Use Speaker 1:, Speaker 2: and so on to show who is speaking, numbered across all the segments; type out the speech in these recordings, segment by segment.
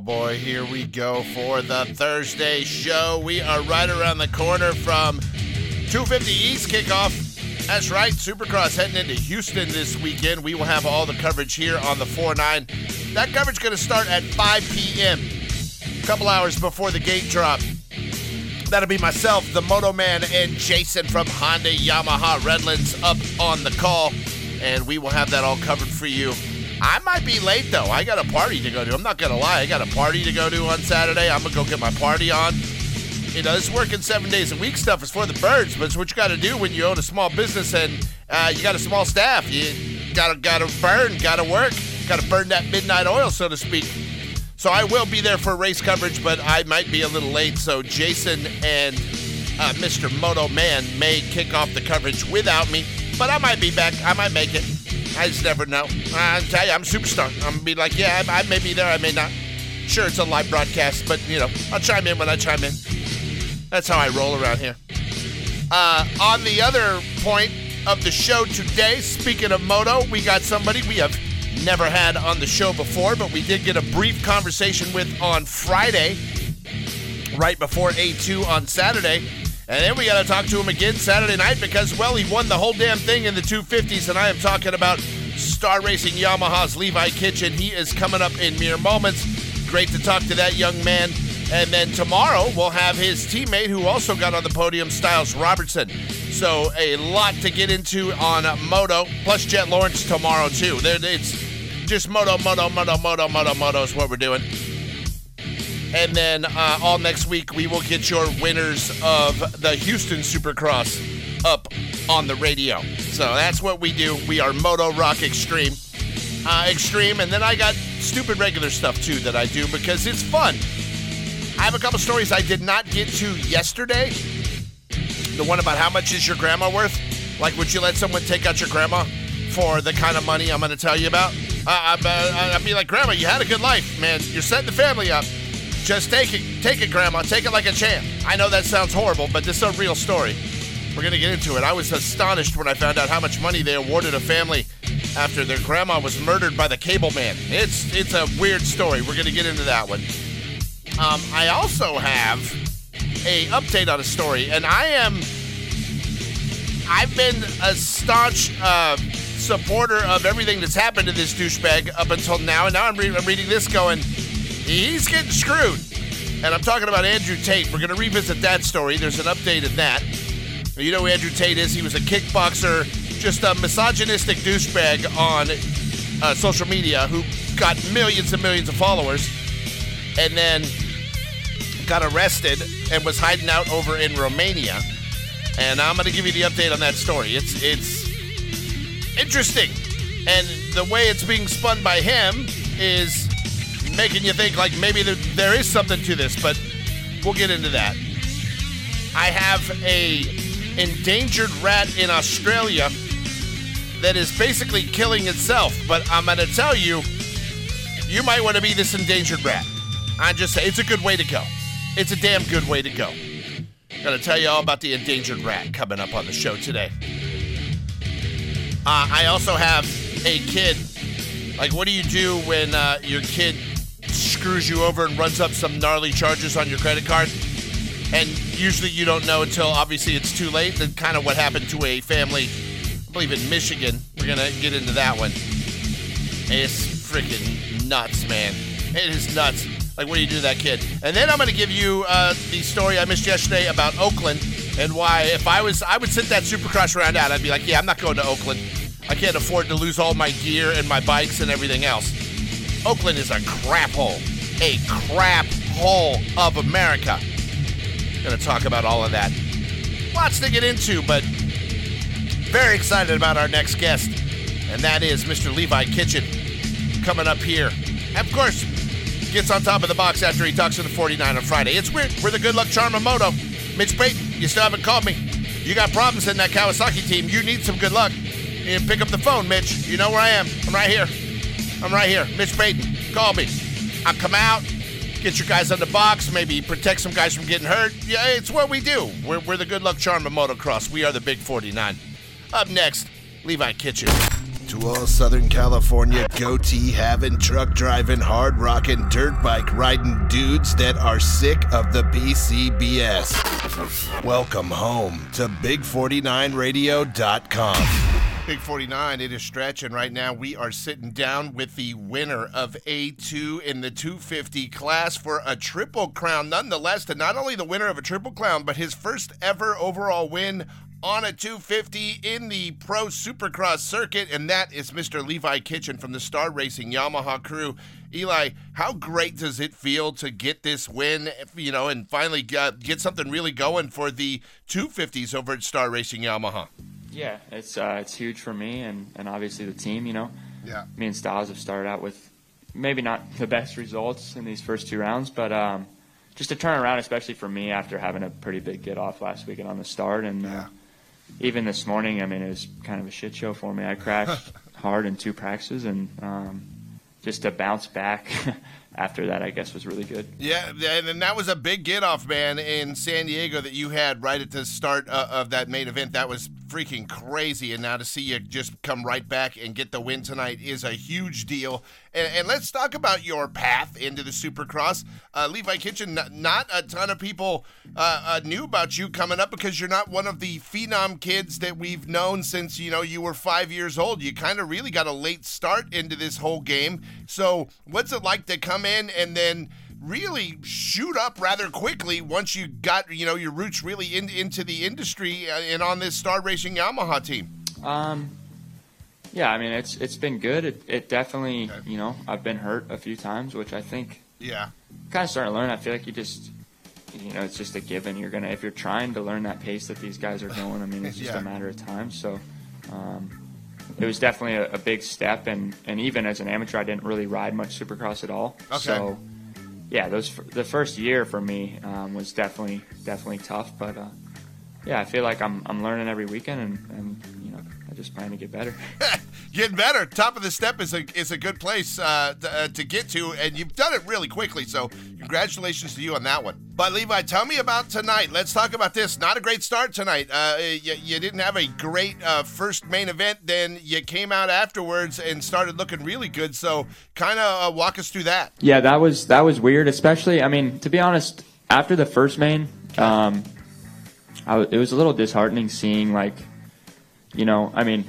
Speaker 1: Boy, here we go for the Thursday show. We are right around the corner from 250 East kickoff. That's right, Supercross heading into Houston this weekend. We will have all the coverage here on the 4-9. That coverage going to start at 5 p.m. A couple hours before the gate drop. That'll be myself, the Moto Man, and Jason from Honda Yamaha Redlands up on the call, and we will have that all covered for you. I might be late though. I got a party to go to. I'm not gonna lie. I got a party to go to on Saturday. I'm gonna go get my party on. You know, this working seven days a week stuff is for the birds, but it's what you got to do when you own a small business and uh, you got a small staff. You gotta gotta burn, gotta work, gotta burn that midnight oil, so to speak. So I will be there for race coverage, but I might be a little late. So Jason and uh, Mr. Moto Man may kick off the coverage without me, but I might be back. I might make it. I just never know. I tell you, I'm a superstar. I'm gonna be like, yeah, I, I may be there, I may not. Sure, it's a live broadcast, but you know, I'll chime in when I chime in. That's how I roll around here. Uh, on the other point of the show today, speaking of moto, we got somebody we have never had on the show before, but we did get a brief conversation with on Friday, right before A2 on Saturday. And then we got to talk to him again Saturday night because, well, he won the whole damn thing in the 250s. And I am talking about Star Racing Yamaha's Levi Kitchen. He is coming up in mere moments. Great to talk to that young man. And then tomorrow we'll have his teammate who also got on the podium, Stilez Robertson. So a lot to get into on Moto, plus Jett Lawrence tomorrow too. It's just Moto, Moto, Moto, Moto, Moto, Moto is what we're doing. And then uh, all next week, we will get your winners of the Houston Supercross up on the radio. So that's what we do. We are Moto Rock Extreme. Uh, extreme. And then I got stupid regular stuff too that I do because it's fun. I have a couple stories I did not get to yesterday. The one about how much is your grandma worth? Like, would you let someone take out your grandma for the kind of money I'm going to tell you about? Uh, I'd, I'd be like, Grandma, you had a good life, man. You're setting the family up. Just take it, take it, Grandma. Take it like a champ. I know that sounds horrible, but this is a real story. We're gonna get into it. I was astonished when I found out how much money they awarded a family after their grandma was murdered by the cable man. It's it's a weird story. We're gonna get into that one. Um, I also have a update on a story, and I am I've been a staunch uh, supporter of everything that's happened to this douchebag up until now, and now I'm, re- I'm reading this going he's getting screwed. And I'm talking about Andrew Tate. We're going to revisit that story. There's an update in that. You know who Andrew Tate is? He was a kickboxer, just a misogynistic douchebag on uh, social media who got millions and millions of followers and then got arrested and was hiding out over in Romania. And I'm going to give you the update on that story. It's it's interesting. And the way it's being spun by him is making you think like maybe there, there is something to this, but we'll get into that. I have a endangered rat in Australia that is basically killing itself, but I'm going to tell you, you might want to be this endangered rat. I just say it's a good way to go. It's a damn good way to go. Gonna tell you all about the endangered rat coming up on the show today. Uh, I also have a kid. Like, what do you do when uh, your kid screws you over and runs up some gnarly charges on your credit card? And usually you don't know until obviously it's too late. Then kind of what happened to a family, I believe in Michigan. We're gonna get into that one. It's freaking nuts, man. It is nuts. Like, what do you do to that kid? And then I'm going to give you uh, the story I missed yesterday about Oakland and why, if I was, I would sit that Supercross round out. I'd be like, yeah, I'm not going to Oakland. I can't afford to lose all my gear and my bikes and everything else. Oakland is a crap hole, a crap hole of America. To talk about all of that. Lots to get into, but very excited about our next guest, and that is Mr. Levi Kitchen coming up here. And of course, gets on top of the box after he talks to the 49 on Friday. It's weird. We're the good luck charm of Moto. Mitch Payton, you still haven't called me. You got problems in that Kawasaki team. You need some good luck. And pick up the phone, Mitch. You know where I am. I'm right here. I'm right here. Mitch Payton, call me. I'll come out, get your guys on the box, maybe protect some guys from getting hurt. Yeah, it's what we do. We're, we're the good luck charm of motocross. We are the big 49. Up next, Levi Kitchen. To all Southern California goatee having, truck driving, hard rocking, dirt bike riding dudes that are sick of the BCBS. Welcome home to Big49Radio.com. Big 49, it is Stretch, and right now we are sitting down with the winner of A2 in the 250 class for a triple crown, nonetheless, to not only the winner of a triple crown, but his first ever overall win on a 250 in the Pro Supercross circuit, and that is Mr. Levi Kitchen from the Star Racing Yamaha crew. Eli, how great does it feel to get this win, you know, and finally get, get something really going for the 250s over at Star Racing Yamaha?
Speaker 2: Yeah, it's uh, it's huge for me and, and obviously the team. You know,
Speaker 1: yeah.
Speaker 2: Me and Stilez have started out with maybe not the best results in these first two rounds, but um, just to turn around, especially for me after having a pretty big get off last weekend on the start, and uh, even this morning, I mean, it was kind of a shit show for me. I crashed hard in two practices, and um, just to bounce back after that, I guess, was really good.
Speaker 1: Yeah, and that was a big get off, man, in San Diego that you had right at the start uh, of that main event. That was freaking crazy. And now to see you just come right back and get the win tonight is a huge deal. And, and let's talk about your path into the Supercross. Uh, Levi Kitchen, not a ton of people uh, uh, knew about you coming up because you're not one of the phenom kids that we've known since you know you were five years old. You kind of really got a late start into this whole game. So what's it like to come in and then? Really shoot up rather quickly once you got you know your roots really in, into the industry uh, and on this Star Racing Yamaha team?
Speaker 2: Um, yeah, I mean it's it's been good. It, it definitely okay. you know I've been hurt a few times, which I think
Speaker 1: yeah
Speaker 2: kind of starting to learn. I feel like you just you know it's just a given. You're gonna if you're trying to learn that pace that these guys are going. I mean it's just yeah. a matter of time. So. Um, it was definitely a, a, big step, and, and even as an amateur, I didn't really ride much Supercross at all.
Speaker 1: Okay.
Speaker 2: So yeah, those the first year for me um, was definitely definitely tough, but uh, yeah, I feel like I'm I'm learning every weekend, and, and you know I just plan to get better.
Speaker 1: Getting better. Top of the step is a is a good place uh, to, uh, to get to, and you've done it really quickly. So congratulations to you on that one. But Levi, tell me about tonight. Let's talk about this. Not a great start tonight. Uh, you, you, didn't have a great uh, first main event. Then you came out afterwards and started looking really good. So kind of uh, walk us through that.
Speaker 2: Yeah, that was that was weird. Especially, I mean, to be honest, after the first main, um, it was a little disheartening seeing like, you know, I mean,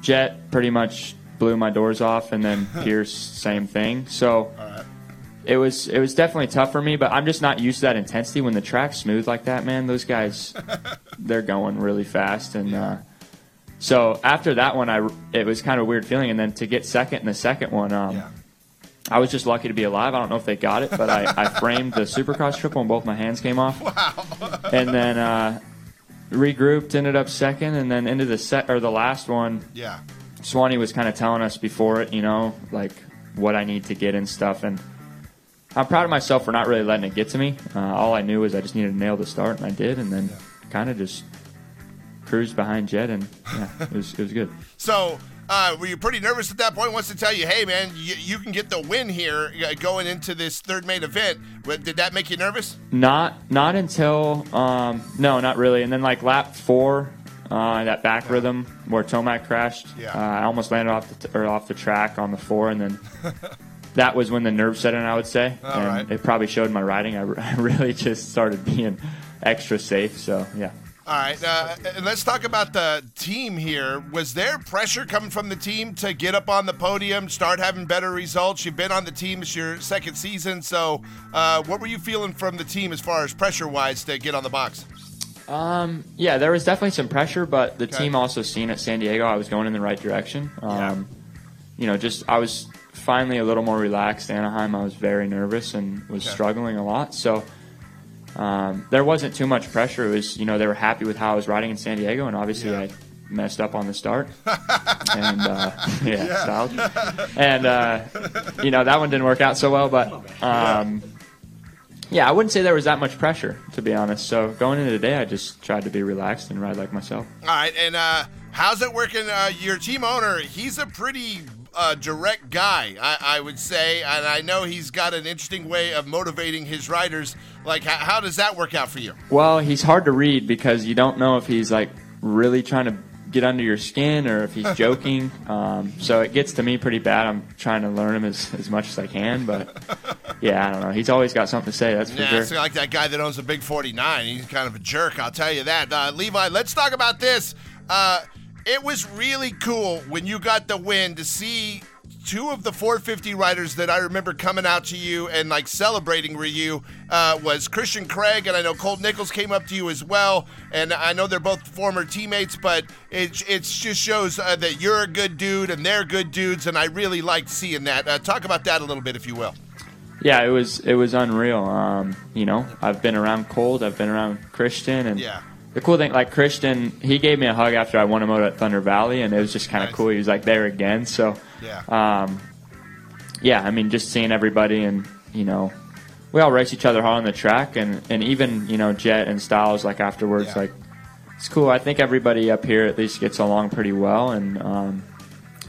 Speaker 2: Jett pretty much blew my doors off, and then Pierce same thing. So it was it was definitely tough for me, but I'm just not used to that intensity when the track's smooth like that, man. Those guys, they're going really fast, and uh, so after that one, I it was kind of a weird feeling, and then to get second in the second one, um, yeah. I was just lucky to be alive. I don't know if they got it, but I, I framed the Supercross triple, and both my hands came off.
Speaker 1: Wow!
Speaker 2: and then uh, regrouped, ended up second, and then into the set or the last one.
Speaker 1: Yeah.
Speaker 2: Swanee was kind of telling us before it, you know, like what I need to get and stuff, and I'm proud of myself for not really letting it get to me. Uh, all I knew was I just needed to nail the start, and I did, and then yeah. kind of just cruised behind Jett, and yeah, it was it was good.
Speaker 1: So. Uh, were you pretty nervous at that point? Wants to tell you, hey man, you, you can get the win here uh, going into this third main event. Did that make you nervous?
Speaker 2: Not, not until um, no, not really. And then like lap four, uh, that back yeah. rhythm where Tomac crashed.
Speaker 1: Yeah.
Speaker 2: Uh, I almost landed off the t- or off the track on the four, and then that was when the nerves set in, I would say.
Speaker 1: All
Speaker 2: and
Speaker 1: right.
Speaker 2: it probably showed my riding. I, I really just started being extra safe. So, yeah.
Speaker 1: All right, uh, let's talk about the team here. Was there pressure coming from the team to get up on the podium, start having better results? You've been on the team; it's your second season. So, uh, what were you feeling from the team as far as pressure-wise to get on the box?
Speaker 2: Um, yeah, there was definitely some pressure, but the okay. team also seen at San Diego I was going in the right direction. Um, yeah. You know, just I was finally a little more relaxed. Anaheim, I was very nervous and was okay. struggling a lot. So um, there wasn't too much pressure. It was, you know, they were happy with how I was riding in San Diego, and obviously yeah. I messed up on the start. and uh, yeah, yeah. and uh, you know that one didn't work out so well. But um, yeah, I wouldn't say there was that much pressure to be honest. So going into the day, I just tried to be relaxed and ride like myself.
Speaker 1: All right, and uh, how's it working? Uh, your team owner, he's a pretty uh, direct guy, I, I, would say, and I know he's got an interesting way of motivating his riders. Like, how, how, does that work out for you?
Speaker 2: Well, he's hard to read because you don't know if he's like really trying to get under your skin or if he's joking. um, so it gets to me pretty bad. I'm trying to learn him as, as much as I can, but yeah, I don't know. He's always got something to say. That's for
Speaker 1: Yeah,
Speaker 2: sure.
Speaker 1: it's like that guy that owns a big 49. He's kind of a jerk, I'll tell you that. Uh, Levi, let's talk about this. Uh, it was really cool when you got the win to see two of the 450 riders that I remember coming out to you and like celebrating with you uh, was Christian Craig and I know Colt Nichols came up to you as well and I know they're both former teammates but it it just shows uh, that you're a good dude and they're good dudes and I really liked seeing that. Uh, talk about that a little bit if you will.
Speaker 2: Yeah, it was it was unreal. Um, you know, I've been around Colt, I've been around Christian, and
Speaker 1: Yeah.
Speaker 2: The cool thing, like Christian, he gave me a hug after I won a moto at Thunder Valley, and it was just kind of
Speaker 1: Nice.
Speaker 2: cool. He was like there again, so
Speaker 1: Yeah.
Speaker 2: um, yeah. I mean, just seeing everybody, and you know, we all race each other hard on the track, and and even you know Jett and Stilez, like afterwards,
Speaker 1: Yeah.
Speaker 2: like it's cool. I think everybody up here at least gets along pretty well, and um,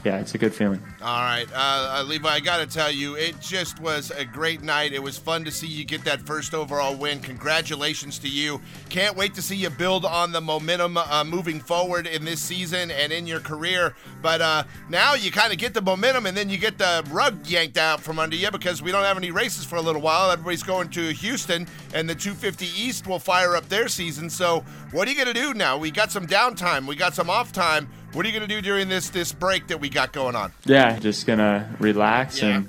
Speaker 2: yeah, it's a good feeling.
Speaker 1: All right, uh, uh, Levi, I got to tell you, it just was a great night. It was fun to see you get that first overall win. Congratulations to you. Can't wait to see you build on the momentum uh, moving forward in this season and in your career. But uh, now you kind of get the momentum and then you get the rug yanked out from under you because we don't have any races for a little while. Everybody's going to Houston, and the 250 East will fire up their season. So, what are you going to do now? We got some downtime, we got some off time. What are you going to do during this this break that we got going on?
Speaker 2: Yeah, just gonna relax,
Speaker 1: Yeah.
Speaker 2: and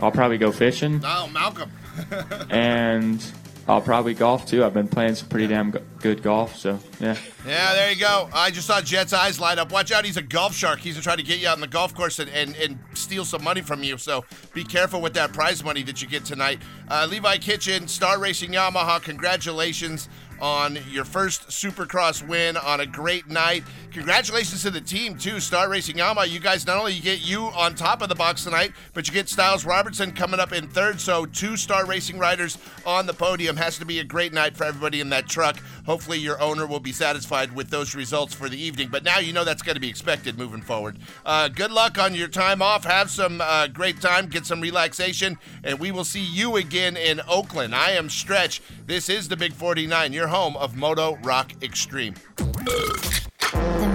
Speaker 2: I'll probably go fishing.
Speaker 1: Oh, Malcolm.
Speaker 2: and I'll probably golf too. I've been playing some pretty damn go- good golf, so yeah.
Speaker 1: Yeah, there you go. I just saw Jett's eyes light up. Watch out, he's a golf shark. He's gonna try to get you out on the golf course and, and, and steal some money from you. So be careful with that prize money that you get tonight. Uh, Levi Kitchen, Star Racing Yamaha, congratulations on your first Supercross win on a great night. Congratulations to the team too, Star Racing Yamaha. You guys not only get you on top of the box tonight, but you get Stilez Robertson coming up in third. So two Star Racing riders on the podium has to be a great night for everybody in that truck. Hopefully your owner will be satisfied with those results for the evening. But now you know that's going to be expected moving forward. Uh, good luck on your time off. Have some uh, great time. Get some relaxation, and we will see you again in Oakland. I am Stretch. This is the Big 49, your home of Moto Rock Extreme.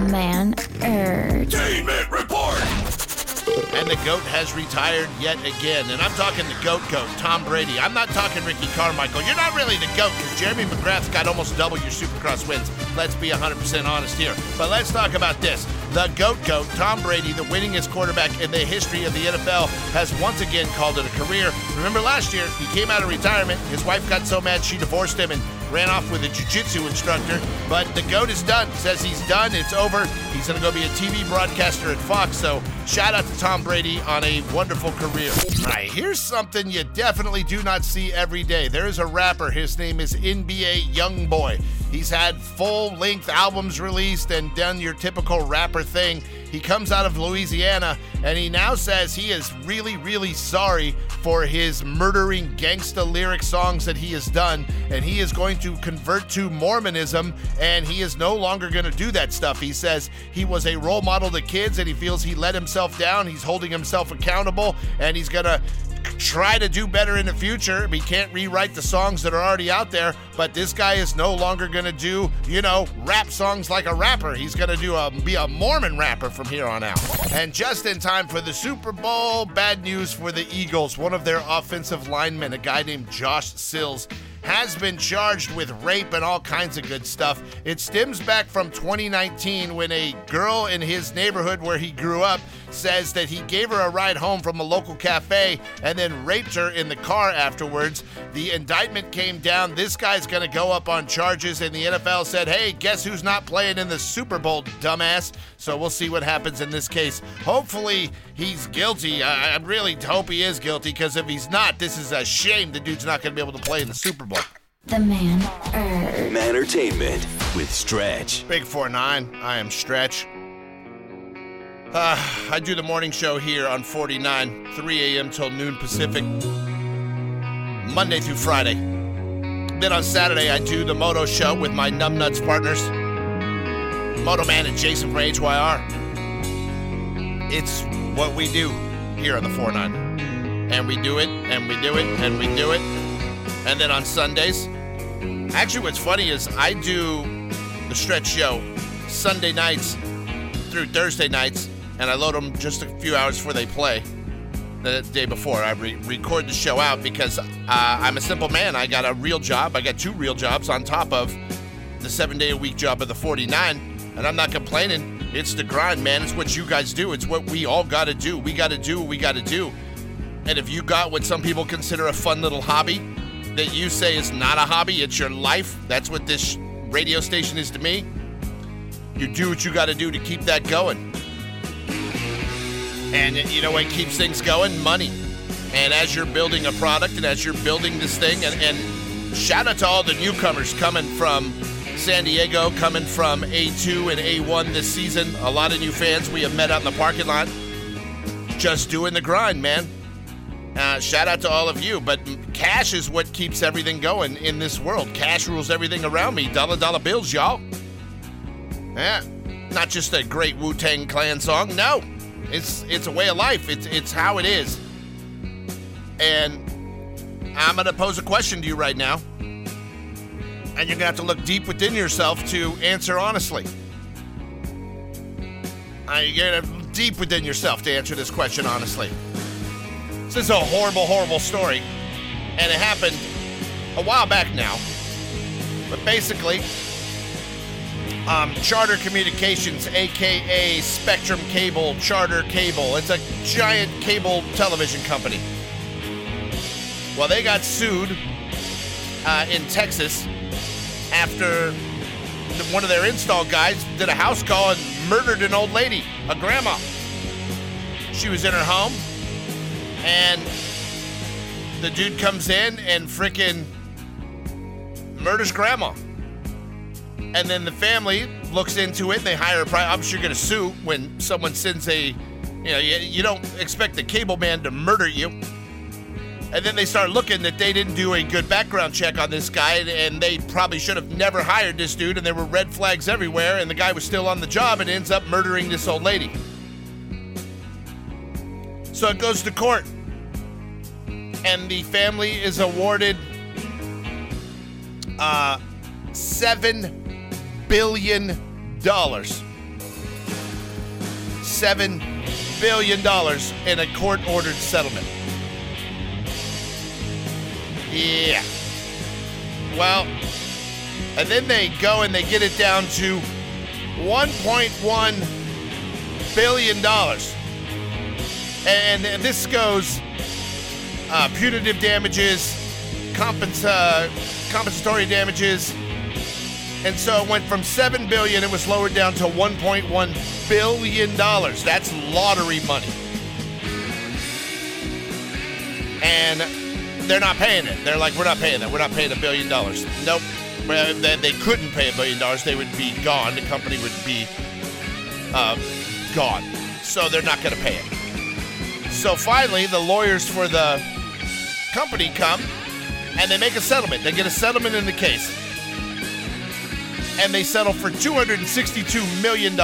Speaker 3: The man urge.
Speaker 1: And the GOAT has retired yet again. And I'm talking the GOAT GOAT, Tom Brady. I'm not talking Ricky Carmichael. You're not really the GOAT because Jeremy McGrath's got almost double your Supercross wins. Let's be 100% honest here. But let's talk about this. The GOAT GOAT, Tom Brady, the winningest quarterback in the history of the NFL, has once again called it a career. Remember last year, he came out of retirement. His wife got so mad she divorced him and ran off with a jiu-jitsu instructor. But the GOAT is done. Says he's done. It's over. He's going to go be a TV broadcaster at Fox. So shout out to Tom Brady on a wonderful career. All right, here's something you definitely do not see every day. There is a rapper. His name is NBA Youngboy. He's had full-length albums released and done your typical rapper thing. He comes out of Louisiana and he now says he is really, really sorry for his murdering gangsta lyric songs that he has done, and he is going to convert to Mormonism, and he is no longer going to do that stuff. He says he was a role model to kids, and he feels he let himself down. He's holding himself accountable, and he's going to try to do better in the future. We can't rewrite the songs that are already out there, but this guy is no longer going to do, you know, rap songs like a rapper. He's going to do a be a Mormon rapper from here on out. And just in time for the Super Bowl, bad news for the Eagles. One of their offensive linemen, a guy named Josh Sills, has been charged with rape and all kinds of good stuff. It stems back from 2019 when a girl in his neighborhood where he grew up says that he gave her a ride home from a local cafe and then raped her in the car afterwards. The indictment came down. This guy's going to go up on charges, and the NFL said, hey, guess who's not playing in the Super Bowl, dumbass? So we'll see what happens in this case. Hopefully, he's guilty. I, I really hope he is guilty because if he's not, this is a shame the dude's not going to be able to play in the Super Bowl.
Speaker 3: The man urge.
Speaker 4: Entertainment with Stretch.
Speaker 1: Big 4 9. I am Stretch. Uh, I do the morning show here on 49, 3 a.m. till noon Pacific, Monday through Friday. Then on Saturday, I do the Moto show with my Numbnuts partners, Moto Man and Jason from HYR. It's what we do here on the 4 9. And we do it, and we do it, and we do it. And then on Sundays, actually, what's funny is I do the stretch show Sunday nights through Thursday nights, and I load them just a few hours before they play. The day before, I re- record the show out because uh, I'm a simple man. I got a real job. I got two real jobs on top of the seven day a week job of the 49, and I'm not complaining. It's the grind, man. It's what you guys do. It's what we all got to do. We got to do what we got to do. And if you got what some people consider a fun little hobby that you say is not a hobby, it's your life, that's what this radio station is to me. You do what you got to do to keep that going. And you know what keeps things going? Money. And as you're building a product and as you're building this thing, and, and shout out to all the newcomers coming from San Diego, coming from A2 and A1 this season. A lot of new fans we have met out in the parking lot. Just doing the grind, man. Uh, shout out to all of you. But cash is what keeps everything going in this world. Cash rules everything around me. Dollar dollar bills, y'all. Yeah. Not just a great Wu Tang Clan song. No. It's it's a way of life. It's it's how it is. And I'm gonna pose a question to you right now. And you're gonna have to look deep within yourself to answer honestly. Uh, you're gonna deep within yourself to answer this question honestly. This is a horrible, horrible story. And it happened a while back now. But basically, um, Charter Communications, aka Spectrum Cable, Charter Cable, it's a giant cable television company. Well, they got sued uh, in Texas after one of their install guys did a house call and murdered an old lady, a grandma. She was in her home, and the dude comes in and frickin' murders grandma. And then the family looks into it and they hire a pri I'm sure you're gonna sue when someone sends a, you know, you, you don't expect the cable man to murder you. And then they start looking that they didn't do a good background check on this guy, and they probably should have never hired this dude, and there were red flags everywhere, and the guy was still on the job and ends up murdering this old lady. So it goes to court, and the family is awarded uh, seven billion dollars. Seven billion dollars in a court-ordered settlement. Yeah. Well, and then they go and they get it down to 1.1 billion dollars. And this goes uh, punitive damages, compens- uh, compensatory damages, and so it went from seven billion. It was lowered down to 1.1 billion dollars. That's lottery money, and they're not paying it. They're like, we're not paying that. We're not paying a billion dollars. Nope. They, they couldn't pay a billion dollars. They would be gone. The company would be uh, gone. So they're not going to pay it. So finally, the lawyers for the company come and they make a settlement. They get a settlement in the case. And they settle for $262 million.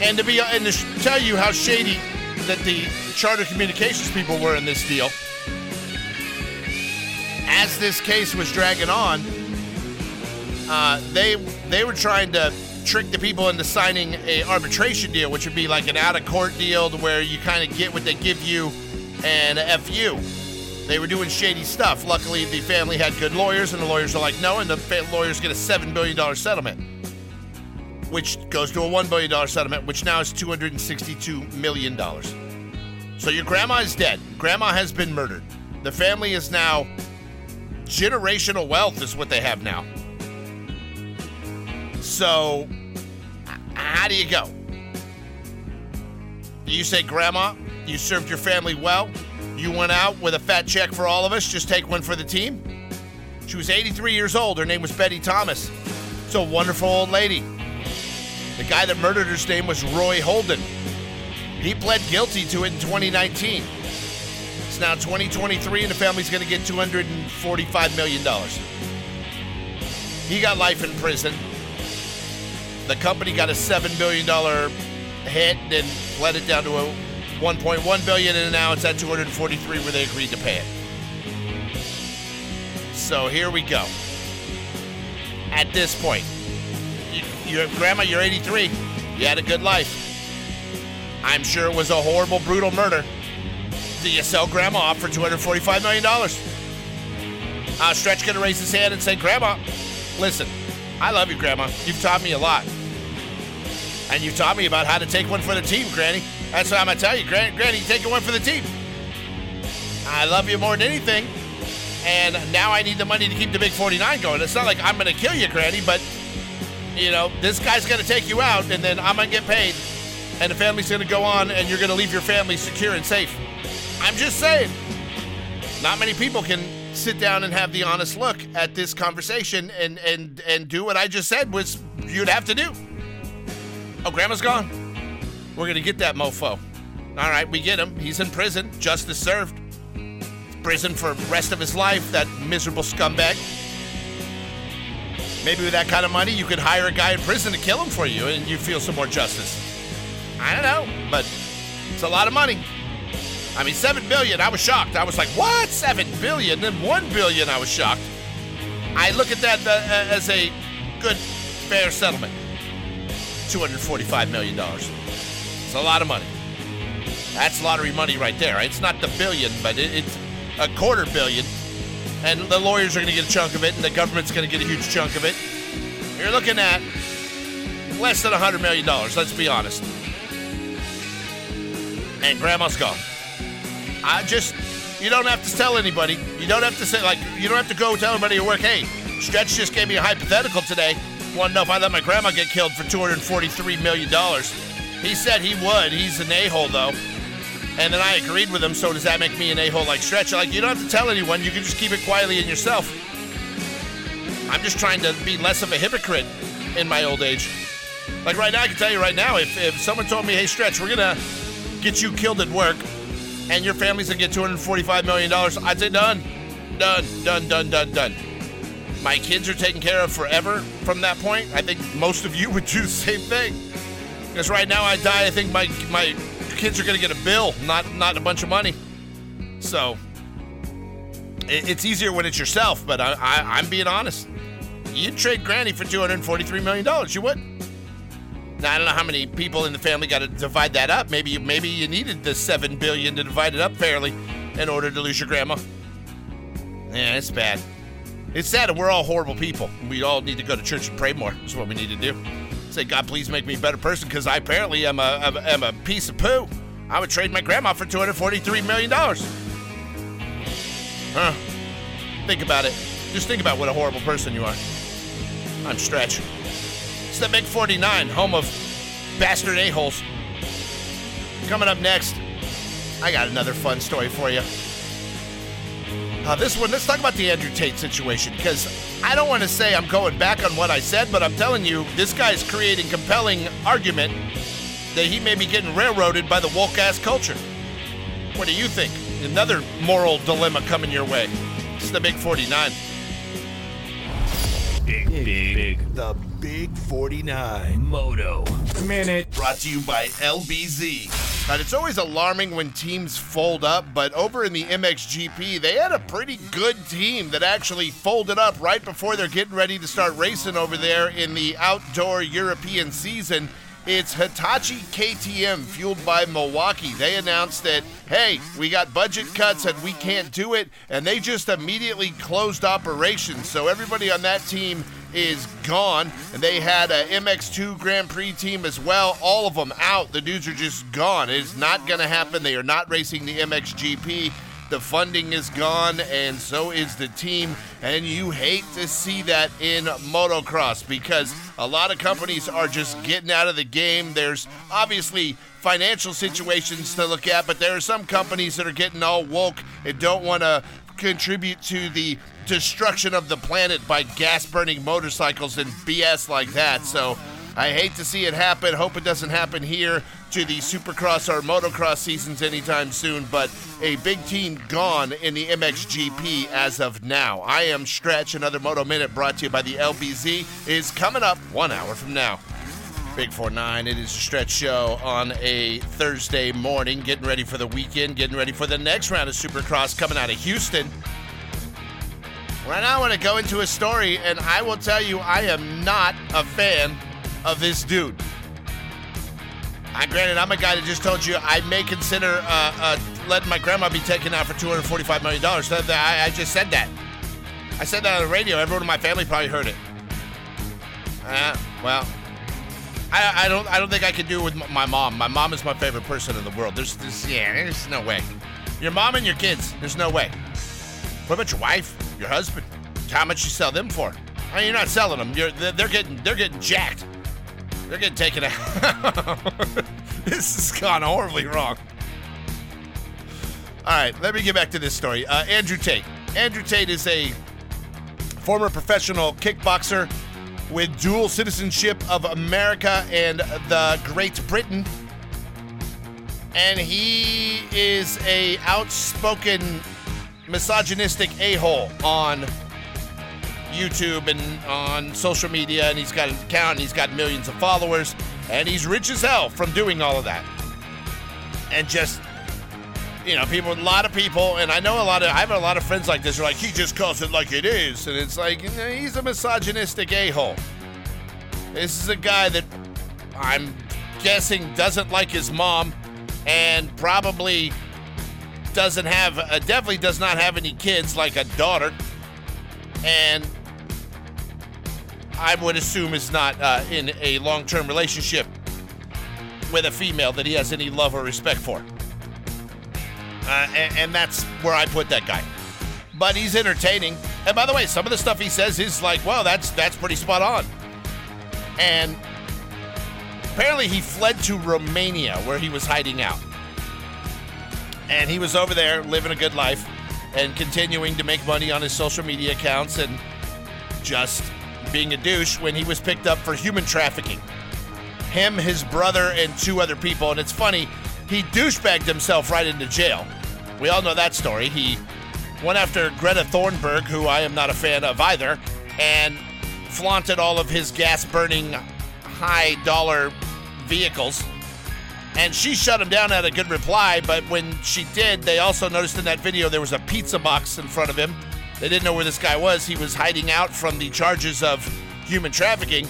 Speaker 1: And to be and to tell you how shady that the charter communications people were in this deal, as this case was dragging on, uh, they they were trying to trick the people into signing a arbitration deal, which would be like an out of court deal to where you kind of get what they give you and f you. They were doing shady stuff. Luckily, the family had good lawyers, and the lawyers are like, no, and the lawyers get a seven billion dollar settlement, which goes to a one billion dollar settlement, which now is two hundred and sixty-two million dollars. So your grandma is dead. Grandma has been murdered. The family is now generational wealth is what they have now. So, how do you go? You say, Grandma, you served your family well. You went out with a fat check for all of us. Just take one for the team. She was 83 years old. Her name was Betty Thomas. It's a wonderful old lady. The guy that murdered her's name was Roy Holden. He pled guilty to it in 2019. Now 2023, and the family's going to get $245 million. He got life in prison. The company got a $7 billion hit, then let it down to a 1.1 billion, and now it's at 243 where they agreed to pay it. So here we go. At this point, you grandma, you're 83. You had a good life. I'm sure it was a horrible, brutal murder. Do you sell Grandma off for $245 million? Uh, Stretch gonna raise his hand and say, Grandma, listen, I love you, Grandma. You've taught me a lot. And you taught me about how to take one for the team, Granny. That's what I'm gonna tell you, Granny, Granny, taking one for the team. I love you more than anything. And now I need the money to keep the big 49 going. It's not like I'm gonna kill you, Granny, but you know, this guy's gonna take you out and then I'm gonna get paid. And the family's gonna go on and you're gonna leave your family secure and safe. I'm just saying. Not many people can sit down and have the honest look at this conversation and and and do what I just said was you'd have to do. Oh, grandma's gone. We're gonna get that mofo. All right, we get him. He's in prison. Justice served. Prison for rest of his life. That miserable scumbag. Maybe with that kind of money, you could hire a guy in prison to kill him for you, and you feel some more justice. I don't know, but it's a lot of money. I mean, seven billion. I was shocked. I was like, "What? Seven billion? Then one billion? I was shocked. I look at that uh, as a good, fair settlement. Two hundred forty-five million dollars. It's a lot of money. That's lottery money right there. It's not the billion, but it, it's a quarter billion, and the lawyers are going to get a chunk of it, and the government's going to get a huge chunk of it. You're looking at less than a hundred million dollars. Let's be honest. And grandma's gone. I just, you don't have to tell anybody. You don't have to say, like, you don't have to go tell everybody at work, hey, Stretch just gave me a hypothetical today. Want to know if I let my grandma get killed for $243 million? He said he would. He's an a hole, though. And then I agreed with him, so does that make me an a hole like Stretch? Like, you don't have to tell anyone. You can just keep it quietly in yourself. I'm just trying to be less of a hypocrite in my old age. Like, right now, I can tell you right now, if, if someone told me, hey, Stretch, we're going to get you killed at work, and your family's gonna get $245 million, I'd say done. Done, done, done, done, done. My kids are taken care of forever from that point. I think most of you would do the same thing. Because right now I die, I think my my kids are gonna get a bill, not not a bunch of money. So it, it's easier when it's yourself, but I, I, I'm being honest. You'd trade Granny for $243 million, you would. Now I don't know how many people in the family got to divide that up. Maybe you, maybe you needed the seven billion to divide it up fairly in order to lose your grandma. Yeah, it's bad. It's sad, and we're all horrible people. We all need to go to church and pray more. Is what we need to do. Say, God, please make me a better person, because I apparently am a, am, am a piece of poo. I would trade my grandma for two hundred forty-three million dollars. Huh? Think about it. Just think about what a horrible person you are. I'm Stretch. It's the Big 49, home of bastard a-holes. Coming up next, I got another fun story for you. Uh, this one, let's talk about the Andrew Tate situation because I don't want to say I'm going back on what I said, but I'm telling you, this guy's creating compelling argument that he may be getting railroaded by the woke ass culture. What do you think? Another moral dilemma coming your way. It's the Big 49.
Speaker 4: Big, big, big.
Speaker 1: The Big 49.
Speaker 4: Moto.
Speaker 2: Minute.
Speaker 1: Brought to you by LBZ. And it's always alarming when teams fold up, but over in the MXGP, they had a pretty good team that actually folded up right before they're getting ready to start racing over there in the outdoor European season. It's Hitachi KTM, fueled by Milwaukee. They announced that, hey, we got budget cuts and we can't do it, and they just immediately closed operations. So everybody on that team is gone. And they had a MX2 Grand Prix team as well. All of them out. The dudes are just gone. It is not going to happen. They are not racing the MXGP. The funding is gone, and so is the team. And you hate to see that in motocross because a lot of companies are just getting out of the game. There's obviously financial situations to look at, but there are some companies that are getting all woke and don't want to contribute to the destruction of the planet by gas burning motorcycles and BS like that. So I hate to see it happen. Hope it doesn't happen here to the Supercross or motocross seasons anytime soon, but a big team gone in the MXGP as of now. I am Stretch. Another Moto Minute brought to you by the LBZ is coming up one hour from now. Big 4-9, it is a stretch show on a Thursday morning, getting ready for the weekend, getting ready for the next round of Supercross coming out of Houston. Right now, I want to go into a story, and I will tell you, I am not a fan of this dude. I granted, I'm a guy that just told you I may consider uh, uh, letting my grandma be taken out for 245 million dollars. I, I just said that. I said that on the radio. Everyone in my family probably heard it. Uh, well, I, I don't. I don't think I could do it with my mom. My mom is my favorite person in the world. There's, yeah, there's no way. Your mom and your kids. There's no way. What about your wife, your husband? How much you sell them for? I mean, you're not selling them. You're they're getting they're getting jacked. They're getting taken out. this has gone horribly wrong. All right, let me get back to this story. Uh, Andrew Tate. Andrew Tate is a former professional kickboxer with dual citizenship of America and the Great Britain. And he is a outspoken misogynistic a-hole on YouTube and on social media, and he's got an account, and he's got millions of followers, and he's rich as hell from doing all of that. And just, you know, people, a lot of people, and I know a lot of, I have a lot of friends like this are like, he just calls it like it is, and it's like, he's a misogynistic a-hole. This is a guy that I'm guessing doesn't like his mom, and probably doesn't have, uh, definitely does not have any kids like a daughter, and I would assume is not uh, in a long term relationship with a female that he has any love or respect for. Uh, and, and that's where I put that guy. But he's entertaining. And by the way, some of the stuff he says is like, well, that's that's pretty spot on. And apparently he fled to Romania where he was hiding out. And he was over there living a good life and continuing to make money on his social media accounts and just being a douche when he was picked up for human trafficking. Him, his brother, and two other people. And it's funny, he douchebagged himself right into jail. We all know that story. He went after Greta Thunberg, who I am not a fan of either, and flaunted all of his gas burning, high dollar vehicles. And she shut him down at a good reply, but when she did, they also noticed in that video there was a pizza box in front of him. They didn't know where this guy was. He was hiding out from the charges of human trafficking.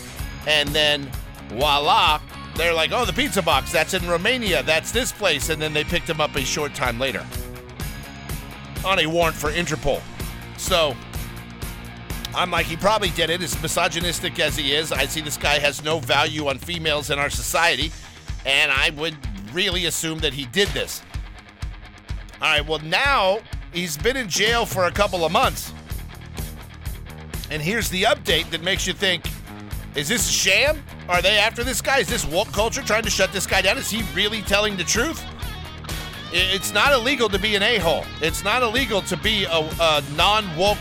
Speaker 1: And then, voila, they're like, oh, the pizza box, that's in Romania, that's this place. And then they picked him up a short time later on a warrant for Interpol. So, I'm like, he probably did it. As misogynistic as he is, I see this guy has no value on females in our society, and I would really assume that he did this. All right, well, now he's been in jail for a couple of months. And here's the update that makes you think is this a sham? Are they after this guy? Is this woke culture trying to shut this guy down? Is he really telling the truth? It's not illegal to be an a hole. It's not illegal to be a, a non woke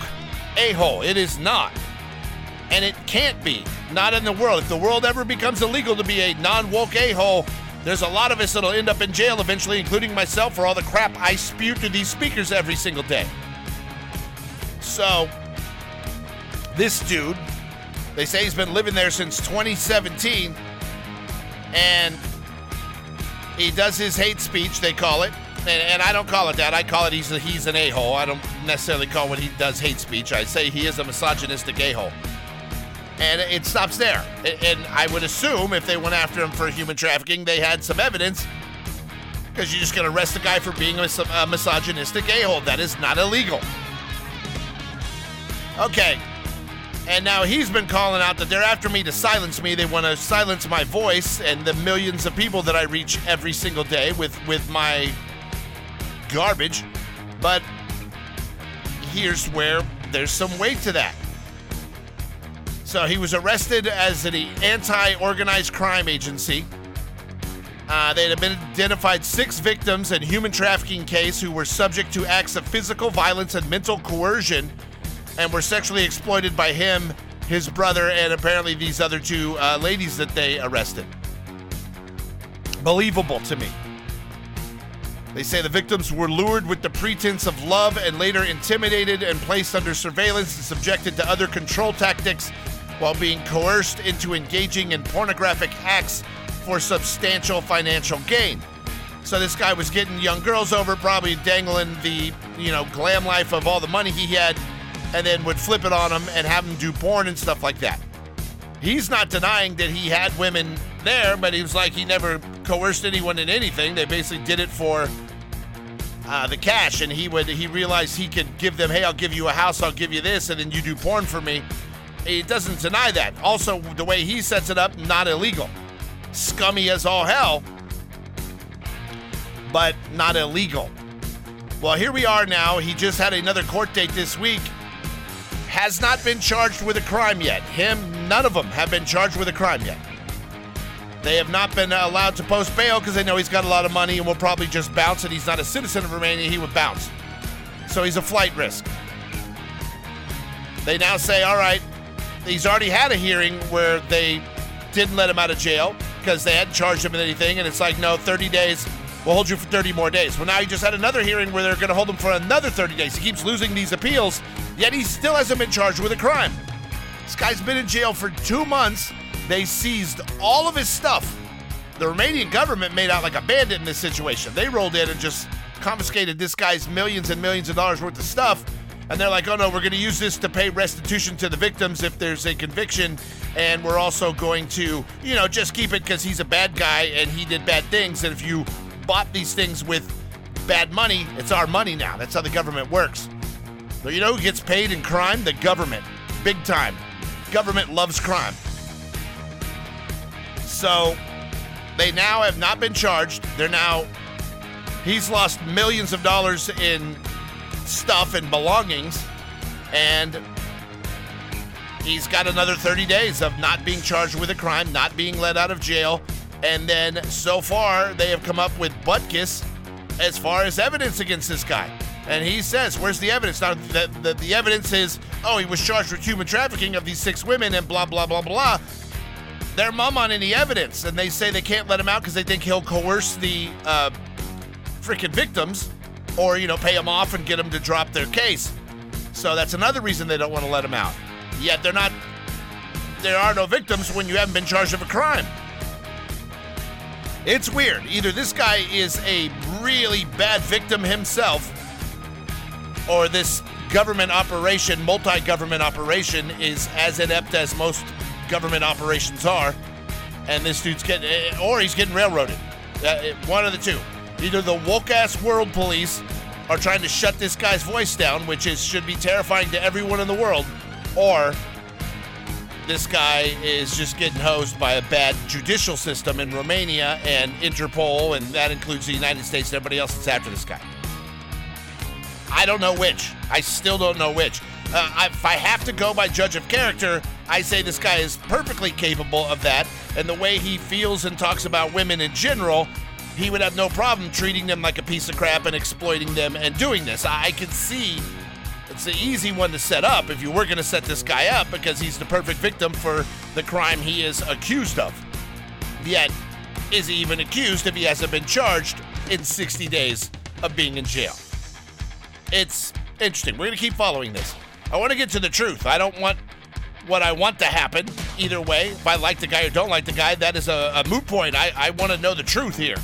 Speaker 1: a hole. It is not. And it can't be. Not in the world. If the world ever becomes illegal to be a non woke a hole, there's a lot of us that'll end up in jail eventually, including myself, for all the crap I spew to these speakers every single day. So, this dude, they say he's been living there since 2017, and he does his hate speech, they call it. And, and I don't call it that. I call it he's, a, he's an a hole. I don't necessarily call what he does hate speech. I say he is a misogynistic a hole. And it stops there. And I would assume if they went after him for human trafficking, they had some evidence. Because you're just going to arrest a guy for being a, a misogynistic a hole. That is not illegal. Okay. And now he's been calling out that they're after me to silence me. They want to silence my voice and the millions of people that I reach every single day with, with my garbage. But here's where there's some weight to that. So he was arrested as an anti organized crime agency. Uh, they had identified six victims in human trafficking case who were subject to acts of physical violence and mental coercion and were sexually exploited by him, his brother, and apparently these other two uh, ladies that they arrested. Believable to me. They say the victims were lured with the pretense of love and later intimidated and placed under surveillance and subjected to other control tactics while being coerced into engaging in pornographic acts for substantial financial gain. So this guy was getting young girls over, probably dangling the, you know, glam life of all the money he had, and then would flip it on them and have them do porn and stuff like that. He's not denying that he had women there, but he was like he never coerced anyone in anything. They basically did it for uh, the cash, and he would he realized he could give them, hey, I'll give you a house, I'll give you this, and then you do porn for me. He doesn't deny that. Also, the way he sets it up, not illegal. Scummy as all hell, but not illegal. Well, here we are now. He just had another court date this week. Has not been charged with a crime yet. Him, none of them have been charged with a crime yet. They have not been allowed to post bail because they know he's got a lot of money and will probably just bounce. And he's not a citizen of Romania, he would bounce. So he's a flight risk. They now say, all right, he's already had a hearing where they didn't let him out of jail because they hadn't charged him with anything. And it's like, no, 30 days, we'll hold you for 30 more days. Well, now he just had another hearing where they're going to hold him for another 30 days. He keeps losing these appeals, yet he still hasn't been charged with a crime. This guy's been in jail for two months. They seized all of his stuff. The Romanian government made out like a bandit in this situation. They rolled in and just confiscated this guy's millions and millions of dollars worth of stuff. And they're like, oh no, we're going to use this to pay restitution to the victims if there's a conviction. And we're also going to, you know, just keep it because he's a bad guy and he did bad things. And if you bought these things with bad money, it's our money now. That's how the government works. So you know who gets paid in crime? The government. Big time. Government loves crime. So they now have not been charged. They're now, he's lost millions of dollars in stuff and belongings, and he's got another 30 days of not being charged with a crime, not being let out of jail. And then so far, they have come up with butt kiss as far as evidence against this guy. And he says, Where's the evidence? Now, the, the, the evidence is, oh, he was charged with human trafficking of these six women and blah, blah, blah, blah their mum on any evidence, and they say they can't let him out because they think he'll coerce the uh, freaking victims, or you know, pay them off and get them to drop their case. So that's another reason they don't want to let them out. Yet they're not. There are no victims when you haven't been charged of a crime. It's weird. Either this guy is a really bad victim himself, or this government operation, multi government operation, is as inept as most government operations are. And this dude's getting, or he's getting railroaded. Uh, one of the two. Either the woke ass world police are trying to shut this guy's voice down, which is should be terrifying to everyone in the world, or this guy is just getting hosed by a bad judicial system in Romania and Interpol, and that includes the United States and everybody else that's after this guy. I don't know which. I still don't know which. Uh, if I have to go by judge of character, I say this guy is perfectly capable of that. And the way he feels and talks about women in general, he would have no problem treating them like a piece of crap and exploiting them and doing this. I can see it's an easy one to set up if you were going to set this guy up because he's the perfect victim for the crime he is accused of. Yet, is he even accused if he hasn't been charged in 60 days of being in jail? It's interesting. We're going to keep following this. I want to get to the truth. I don't want what I want to happen either way. If I like the guy or don't like the guy, that is a, a moot point. I, I want to know the truth here.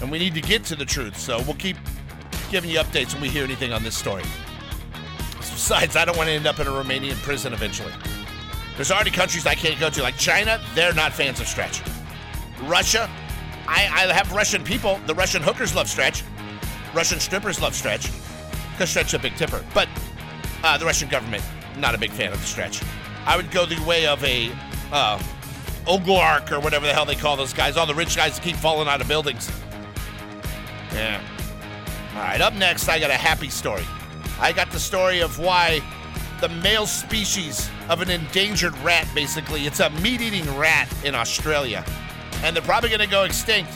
Speaker 1: And we need to get to the truth. So we'll keep giving you updates when we hear anything on this story. Besides, I don't want to end up in a Romanian prison eventually. There's already countries I can't go to, like China, they're not fans of stretch. Russia, I, I have Russian people. The Russian hookers love stretch. Russian strippers love stretch. Because stretch a big tipper. But uh, the Russian government, not a big fan of the stretch. I would go the way of a uh, oligarch or whatever the hell they call those guys. All the rich guys that keep falling out of buildings. Yeah. All right, up next, I got a happy story. I got the story of why the male species of an endangered rat, basically, it's a meat eating rat in Australia. And they're probably going to go extinct.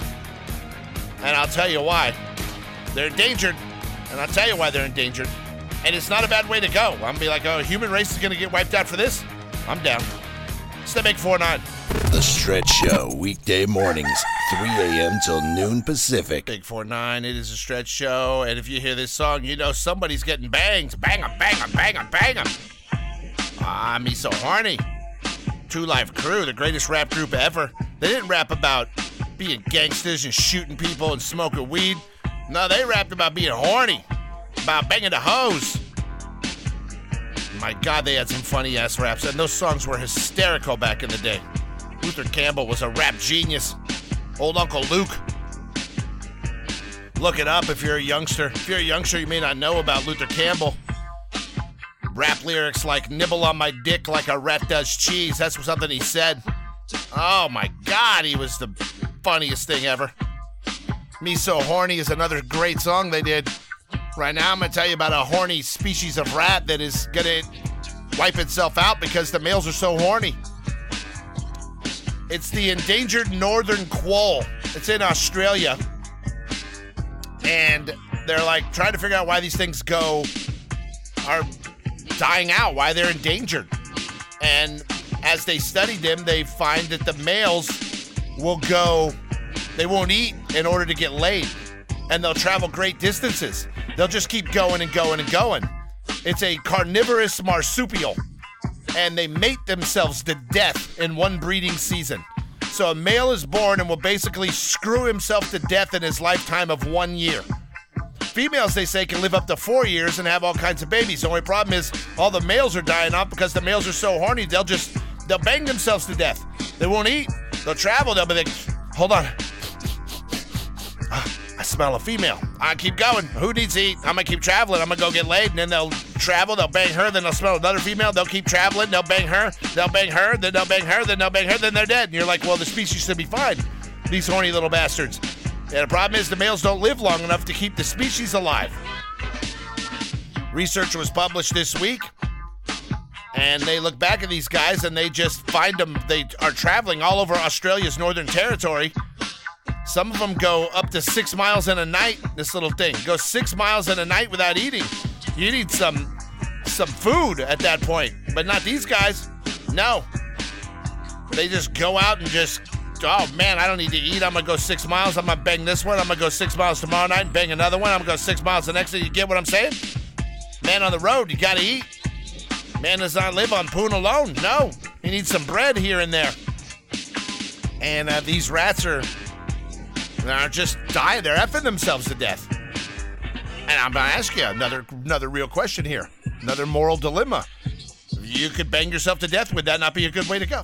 Speaker 1: And I'll tell you why. They're endangered. And I'll tell you why they're endangered. And it's not a bad way to go. I'm gonna be like, oh, human race is gonna get wiped out for this? I'm down. It's the Big 4 9.
Speaker 4: The Stretch Show, weekday mornings, 3 a.m. till noon Pacific.
Speaker 1: Big 4 9, it is a stretch show. And if you hear this song, you know somebody's getting banged. Bang 'em, bang 'em, bang 'em, bang 'em. Ah, me so horny. Two Live Crew, the greatest rap group ever. They didn't rap about being gangsters and shooting people and smoking weed. No, they rapped about being horny about banging the hoes. My God, they had some funny ass raps, and those songs were hysterical back in the day. Luther Campbell was a rap genius. Old Uncle Luke, Look it up if you're a youngster. If you're a youngster, you may not know about Luther Campbell. Rap lyrics like nibble on my dick like a rat does cheese. That's something he said. Oh my god, he was the funniest thing ever. Me So Horny is another great song they did. Right now, I'm going to tell you about a horny species of rat that is going to wipe itself out because the males are so horny. It's the endangered northern quoll. It's in Australia. And they're like trying to figure out why these things go are dying out, why they're endangered. And as they study them, they find that the males will go, they won't eat in order to get laid. And they'll travel great distances. They'll just keep going and going and going. It's a carnivorous marsupial. And they mate themselves to death in one breeding season. So a male is born and will basically screw himself to death in his lifetime of one year. Females, they say, can live up to four years and have all kinds of babies. The only problem is all the males are dying off because the males are so horny, they'll just, they'll bang themselves to death. They won't eat. They'll travel. They'll be like, hold on. Smell a female. I keep going. Who needs to eat? I'm gonna keep traveling. I'm gonna go get laid, and then they'll travel. They'll bang her. Then they'll smell another female. They'll keep traveling. They'll bang her. They'll bang her. Then they'll bang her. Then they'll bang her. Then they're dead. And you're like, well, the species should be fine. These horny little bastards. And the problem is the males don't live long enough to keep the species alive. Research was published this week, and they look back at these guys and they just find them. They are traveling all over Australia's Northern Territory. Some of them go up to six miles in a night. This little thing goes six miles in a night without eating. You need some some food at that point, but not these guys. No, they just go out and just oh man, I don't need to eat. I'm gonna go six miles. I'm gonna bang this one. I'm gonna go six miles tomorrow night and bang another one. I'm gonna go six miles the next day. You get what I'm saying? Man on the road, you gotta eat. Man does not live on poon alone. No, he needs some bread here and there. And uh, these rats are are just dying. They're effing themselves to death. And I'm gonna ask you another another real question here. Another moral dilemma. You could bang yourself to death. Would that not be a good way to go?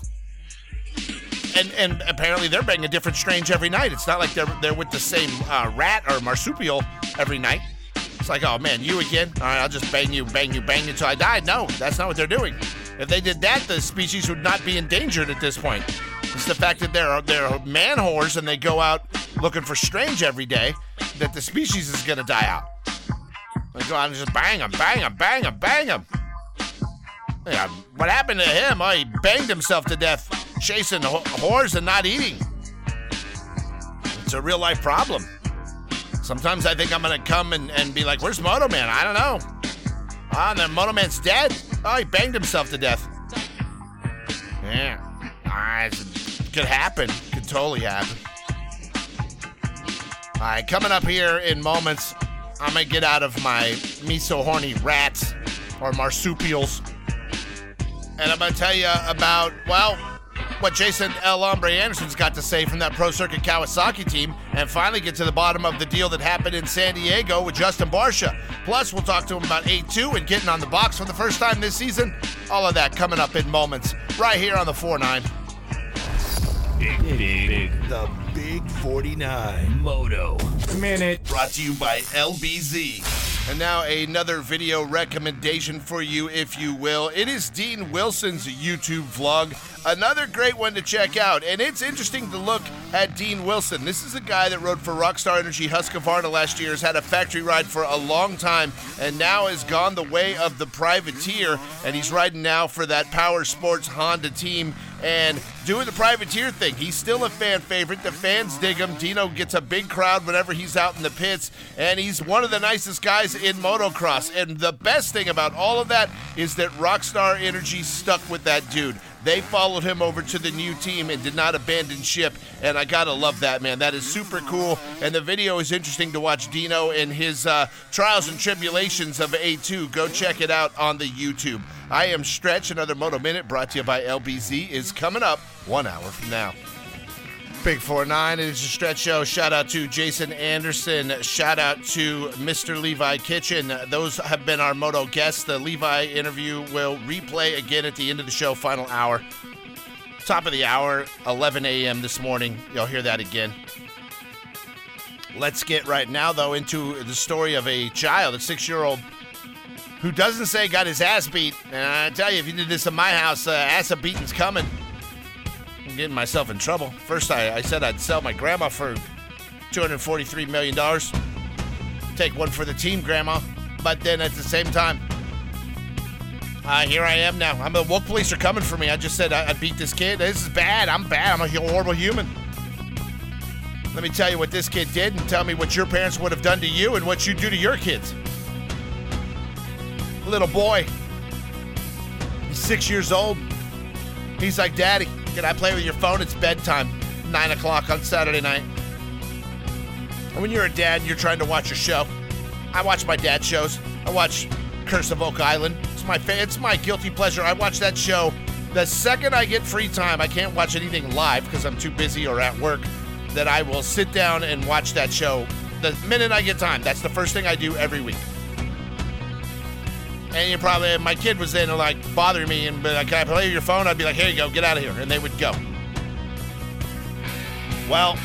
Speaker 1: and and apparently they're banging a different strange every night. It's not like they're they're with the same uh, rat or marsupial every night. It's like, oh man, you again? All right, I'll just bang you, bang you, bang you until I die. No, that's not what they're doing. If they did that, the species would not be endangered at this point. It's the fact that they're they're man whores and they go out looking for strange every day that the species is gonna die out. They go out and just bang them, bang them, bang them, bang them. Yeah, what happened to him? Oh, he banged himself to death chasing wh- whores and not eating. It's a real life problem. Sometimes I think I'm gonna come and, and be like, "Where's Moto Man?" I don't know. Ah, and then Moto Man's dead. Oh, he banged himself to death. Yeah, ah, could happen. Could totally happen. All right, coming up here in moments, I'm gonna get out of my me so horny rats or marsupials, and I'm gonna tell you about well what Jason El Hombre Anderson's got to say from that Pro Circuit Kawasaki team and finally get to the bottom of the deal that happened in San Diego with Justin Barcia. Plus, we'll talk to him about 8 2 and getting on the box for the first time this season. All of that coming up in moments right here on the 4 9.
Speaker 4: Big, big, big. The Big 49. Moto.
Speaker 5: Minute.
Speaker 1: Brought to you by LBZ. And now another video recommendation for you, if you will. It is Dean Wilson's YouTube vlog. Another great one to check out. And it's interesting to look at Dean Wilson. This is a guy that rode for Rockstar Energy Husqvarna last year, has had a factory ride for a long time, and now has gone the way of the privateer. And he's riding now for that Power Sports Honda team and doing the privateer thing. He's still a fan favorite. The fans dig him. Dino gets a big crowd whenever he's out in the pits, and he's one of the nicest guys in motocross. And the best thing about all of that is that Rockstar Energy stuck with that dude. They followed him over to the new team and did not abandon ship. And I gotta love that, man. That is super cool. And the video is interesting to watch Dino and his uh, trials and tribulations of A2. Go check it out on the YouTube. I am Stretch. Another Moto Minute brought to you by LBZ is coming up one hour from now. Big 4-9, it is a stretch show. Shout out to Jason Anderson. Shout out to Mr. Levi Kitchen. Those have been our Moto guests. The Levi interview will replay again at the end of the show, final hour. Top of the hour, 11 a.m. this morning. You'll hear that again. Let's get right now, though, into the story of a child, a six year old, who doesn't say got his ass beat. And I tell you, if you did this in my house, uh, ass a beating's coming. Getting myself in trouble. First, I, I said I'd sell my grandma for $243 million. Take one for the team, grandma. But then at the same time, uh, here I am now. I'm the woke police are coming for me. I just said I, I beat this kid. This is bad. I'm bad. I'm a horrible human. Let me tell you what this kid did and tell me what your parents would have done to you and what you do to your kids. Little boy. He's six years old. He's like, Daddy, can I play with your phone? It's bedtime. Nine o'clock on Saturday night. And when you're a dad, you're trying to watch a show. I watch my dad shows. I watch Curse of Oak Island. It's my fa- it's my guilty pleasure. I watch that show the second I get free time. I can't watch anything live because I'm too busy or at work. That I will sit down and watch that show the minute I get time. That's the first thing I do every week. And you probably my kid was in like bothering me and be like, "Can I play your phone?" I'd be like, "Here you go, get out of here," and they would go. Well,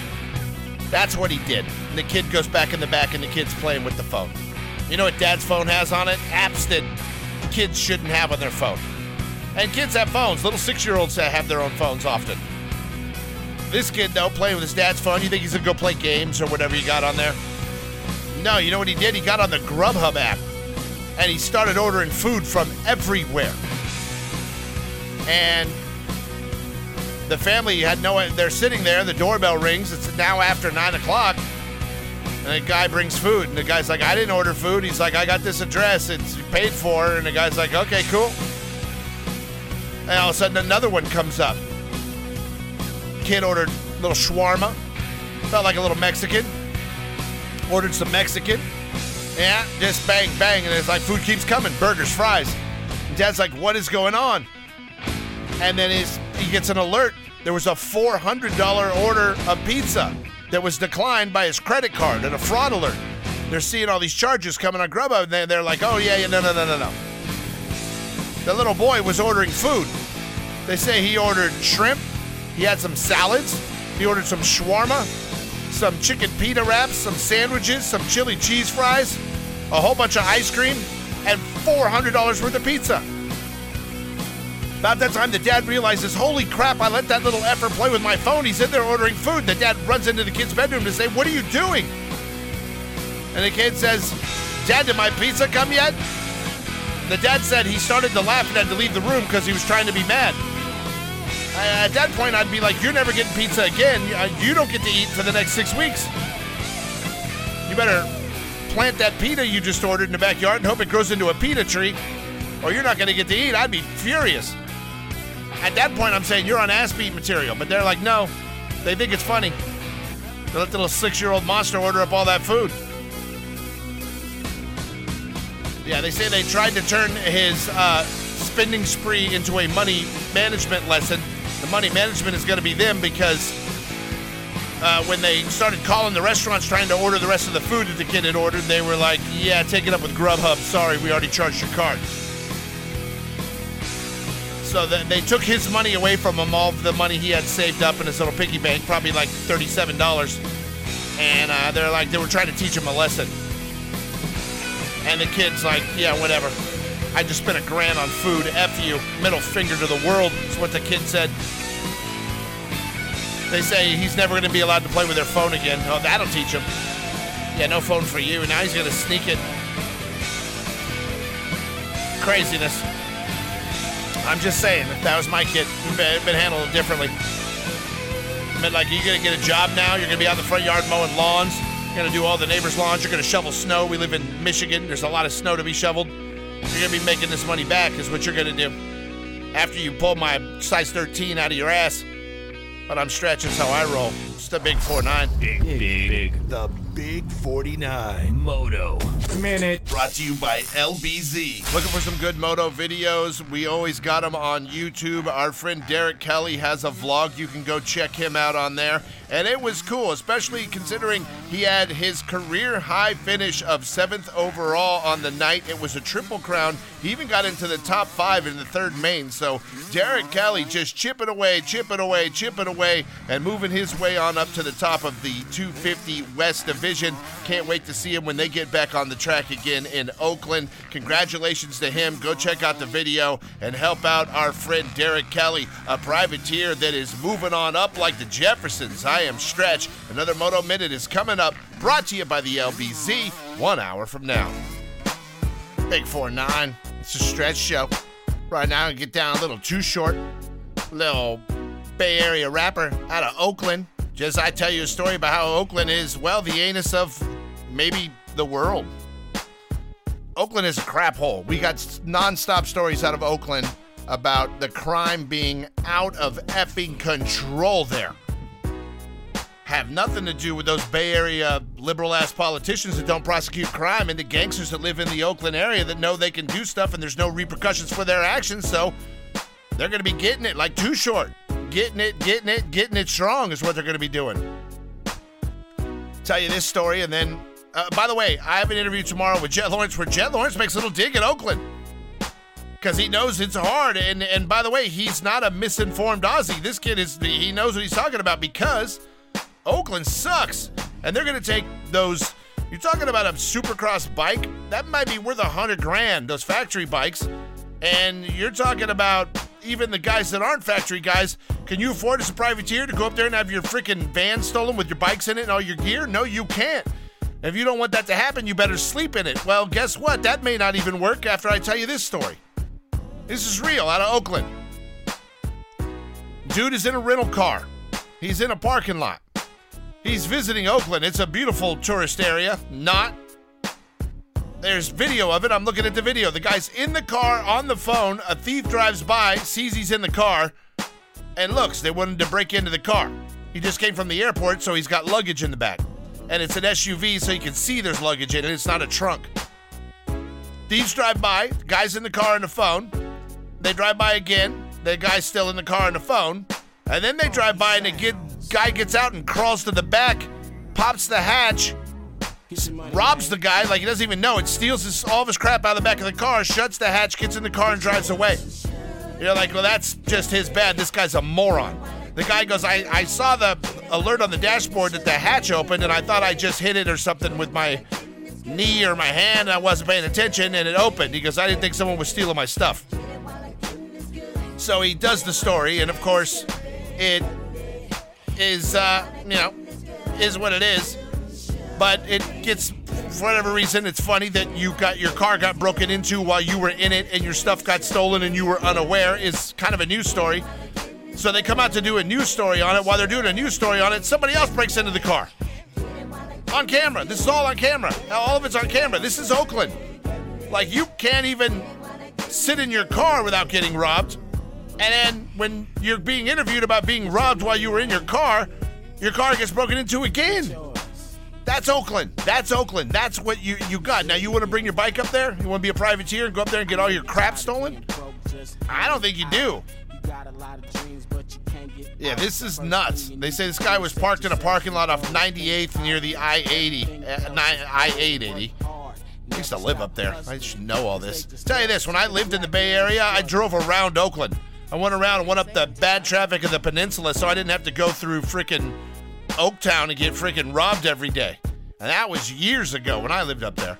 Speaker 1: that's what he did. And the kid goes back in the back, and the kid's playing with the phone. You know what Dad's phone has on it? Apps that kids shouldn't have on their phone. And kids have phones. Little six-year-olds have their own phones often. This kid, though, playing with his dad's phone, you think he's gonna go play games or whatever you got on there? No, you know what he did? He got on the Grubhub app and he started ordering food from everywhere. And the family had no. They're sitting there. The doorbell rings. It's now after nine o'clock, and the guy brings food. And the guy's like, "I didn't order food." He's like, "I got this address. It's paid for." And the guy's like, "Okay, cool." And all of a sudden, another one comes up. Kid ordered a little shawarma. Felt like a little Mexican. Ordered some Mexican. Yeah, just bang, bang. And it's like food keeps coming burgers, fries. Dad's like, what is going on? And then his, he gets an alert. There was a $400 order of pizza that was declined by his credit card and a fraud alert. They're seeing all these charges coming on Grubhub, and they're, they're like, oh, yeah, yeah, no, no, no, no, no. The little boy was ordering food. They say he ordered shrimp, he had some salads, he ordered some shawarma, some chicken pita wraps, some sandwiches, some chili cheese fries, a whole bunch of ice cream, and $400 worth of pizza. About that time, the dad realizes, holy crap, I let that little effer play with my phone. He's in there ordering food. The dad runs into the kid's bedroom to say, What are you doing? And the kid says, Dad, did my pizza come yet? The dad said he started to laugh and had to leave the room because he was trying to be mad. At that point, I'd be like, You're never getting pizza again. Uh, You don't get to eat for the next six weeks. You better plant that pita you just ordered in the backyard and hope it grows into a pita tree, or you're not going to get to eat. I'd be furious. At that point, I'm saying you're on ass beat material, but they're like, No. They think it's funny. They let the little six year old monster order up all that food. Yeah, they say they tried to turn his uh, spending spree into a money management lesson. The money management is going to be them because uh, when they started calling the restaurants trying to order the rest of the food that the kid had ordered, they were like, "Yeah, take it up with Grubhub. Sorry, we already charged your card." So the, they took his money away from him, all the money he had saved up in his little piggy bank, probably like thirty-seven dollars, and uh, they're like they were trying to teach him a lesson. And the kid's like, "Yeah, whatever." I just spent a grand on food. F you. Middle finger to the world is what the kid said. They say he's never going to be allowed to play with their phone again. Oh, that'll teach him. Yeah, no phone for you. Now he's going to sneak it. Craziness. I'm just saying, if that was my kid, he'd been, handled differently. Mean, like, you're going to get a job now. You're going to be out in the front yard mowing lawns. You're going to do all the neighbors' lawns. You're going to shovel snow. We live in Michigan. There's a lot of snow to be shoveled. You're going to be making this money back, is what you're going to do. After you pull my size 13 out of your ass. But I'm stretching, how I roll. It's the big 4-9.
Speaker 4: Big, big, The Big 49. Moto.
Speaker 5: Minute.
Speaker 4: Brought to you by LBZ.
Speaker 1: Looking for some good moto videos? We always got them on YouTube. Our friend Derek Kelly has a vlog. You can go check him out on there. And it was cool, especially considering he had his career high finish of seventh overall on the night. It was a triple crown. He even got into the top five in the third main. So Derek Kelly just chipping away, chipping away, chipping away, and moving his way on up to the top of the 250 West division. Can't wait to see him when they get back on the track again in Oakland. Congratulations to him. Go check out the video and help out our friend Derek Kelly, a privateer that is moving on up like the Jeffersons. I am Stretch. Another Moto Minute is coming up, brought to you by the LBZ, one hour from now. Big 4 9. It's a stretch show. Right now, I get down a little too short. Little Bay Area rapper out of Oakland. Just I tell you a story about how Oakland is, well, the anus of maybe the world. Oakland is a crap hole. We got nonstop stories out of Oakland about the crime being out of effing control there. Have nothing to do with those Bay Area liberal ass politicians that don't prosecute crime and the gangsters that live in the Oakland area that know they can do stuff and there's no repercussions for their actions. So they're going to be getting it like too short. Getting it, getting it, getting it strong is what they're going to be doing. Tell you this story and then uh, by the way, I have an interview tomorrow with Jett Lawrence where Jett Lawrence makes a little dig at Oakland because he knows it's hard. And and by the way, he's not a misinformed Aussie. This kid is he knows what he's talking about because Oakland sucks, and they're gonna take those. You're talking about a Supercross bike that might be worth a hundred grand. Those factory bikes, and you're talking about even the guys that aren't factory guys. Can you afford as a privateer to go up there and have your freaking van stolen with your bikes in it and all your gear? No, you can't. If you don't want that to happen, you better sleep in it. Well, guess what? That may not even work after I tell you this story. This is real out of Oakland. Dude is in a rental car. He's in a parking lot. He's visiting Oakland. It's a beautiful tourist area. Not. There's video of it. I'm looking at the video. The guy's in the car on the phone. A thief drives by, sees he's in the car, and looks. They wanted to break into the car. He just came from the airport, so he's got luggage in the back and it's an SUV, so you can see there's luggage in it. It's not a trunk. Thieves drive by, The guy's in the car on the phone. They drive by again, the guy's still in the car on the phone. And then they drive by, and the get, guy gets out and crawls to the back, pops the hatch, robs the guy like he doesn't even know it, steals his, all of his crap out of the back of the car, shuts the hatch, gets in the car, and drives away. You're like, well, that's just his bad. This guy's a moron. The guy goes, I, I saw the alert on the dashboard that the hatch opened, and I thought I just hit it or something with my knee or my hand. I wasn't paying attention, and it opened. He goes, I didn't think someone was stealing my stuff. So he does the story, and of course, it is, uh, you know, is what it is. But it gets, for whatever reason, it's funny that you got your car got broken into while you were in it, and your stuff got stolen, and you were unaware. Is kind of a news story. So they come out to do a news story on it. While they're doing a news story on it, somebody else breaks into the car. On camera. This is all on camera. All of it's on camera. This is Oakland. Like, you can't even sit in your car without getting robbed. And then when you're being interviewed about being robbed while you were in your car, your car gets broken into again. That's Oakland. That's Oakland. That's what you, you got. Now, you want to bring your bike up there? You want to be a privateer and go up there and get all your crap stolen? I don't think you do. Yeah, this is nuts. They say this guy was parked in a parking lot off 98th near the I-80, uh, I-880. I used to live up there. I should know all this. Tell you this, when I lived in the Bay Area, I drove around Oakland. I went around and went up the bad traffic of the peninsula so I didn't have to go through freaking Oaktown and get freaking robbed every day. And that was years ago when I lived up there.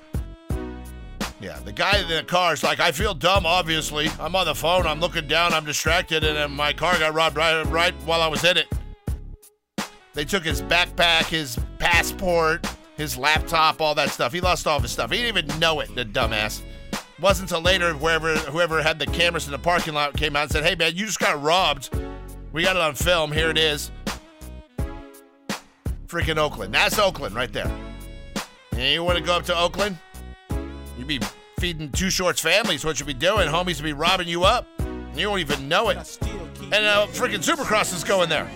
Speaker 1: Yeah, the guy in the car is like, I feel dumb, obviously. I'm on the phone, I'm looking down, I'm distracted, and then my car got robbed right, right while I was in it. They took his backpack, his passport, his laptop, all that stuff. He lost all of his stuff. He didn't even know it, the dumbass. Wasn't until later whoever whoever had the cameras in the parking lot came out and said, Hey man, you just got robbed. We got it on film. Here it is. Freaking Oakland. That's Oakland right there. And you want to go up to Oakland? You'd be feeding Too Short's families what you'd be doing. Homies would be robbing you up. And you won't even know it. And uh, freaking Supercross is going there.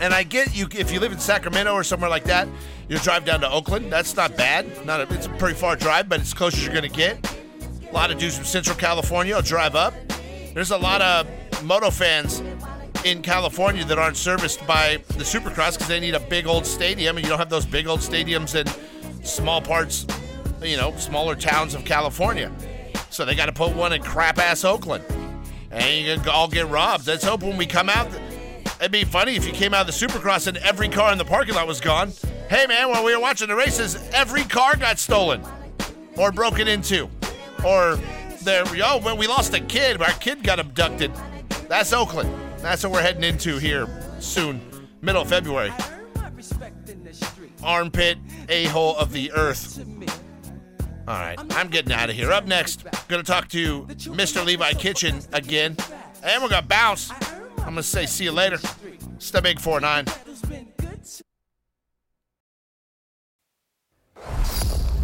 Speaker 1: And I get you if you live in Sacramento or somewhere like that, you'll drive down to Oakland. That's not bad. Not a, it's a pretty far drive, but it's close as you're gonna get. A lot of dudes from Central California will drive up. There's a lot of moto fans in California that aren't serviced by the Supercross because they need a big old stadium, and you don't have those big old stadiums in small parts you know, smaller towns of California. So they got to put one in crap ass Oakland. And you can all get robbed. Let's hope when we come out, It'd be funny if you came out of the Supercross and every car in the parking lot was gone. Hey man, while we were watching the races, every car got stolen or broken into, or there. Oh, well, we lost a kid. Our kid got abducted. That's Oakland. That's what we're heading into here soon, middle of February. Armpit, a hole of the earth. All right, I'm getting out of here. Up next, gonna talk to Mr. Levi Kitchen again, and we're gonna bounce. I'm gonna say see you later. The Big Four Nine.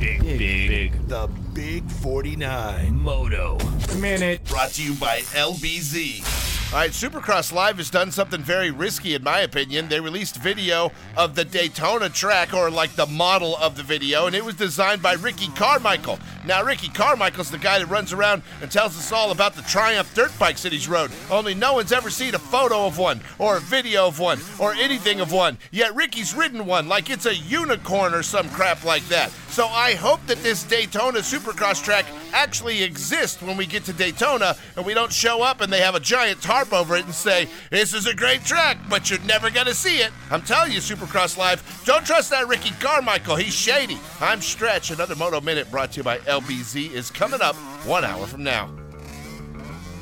Speaker 4: Big, big, big. The Big 49.
Speaker 5: Moto.
Speaker 4: Minute. Brought to you by LBZ.
Speaker 1: All right, Supercross Live has done something very risky, in my opinion. They released video of the Daytona track, or like the model of the video, and it was designed by Ricky Carmichael. Now, Ricky Carmichael's the guy that runs around and tells us all about the Triumph dirt bikes that he's rode. Only no one's ever seen a photo of one, or a video of one, or anything of one. Yet Ricky's ridden one like it's a unicorn or some crap like that. So I hope that this Daytona Supercross track actually exists when we get to Daytona and we don't show up and they have a giant tarp over it and say, This is a great track, but you're never going to see it. I'm telling you, Supercross Live, don't trust that Ricky Carmichael. He's shady. I'm Stretch. Another Moto Minute brought to you by LBZ is coming up one hour from now.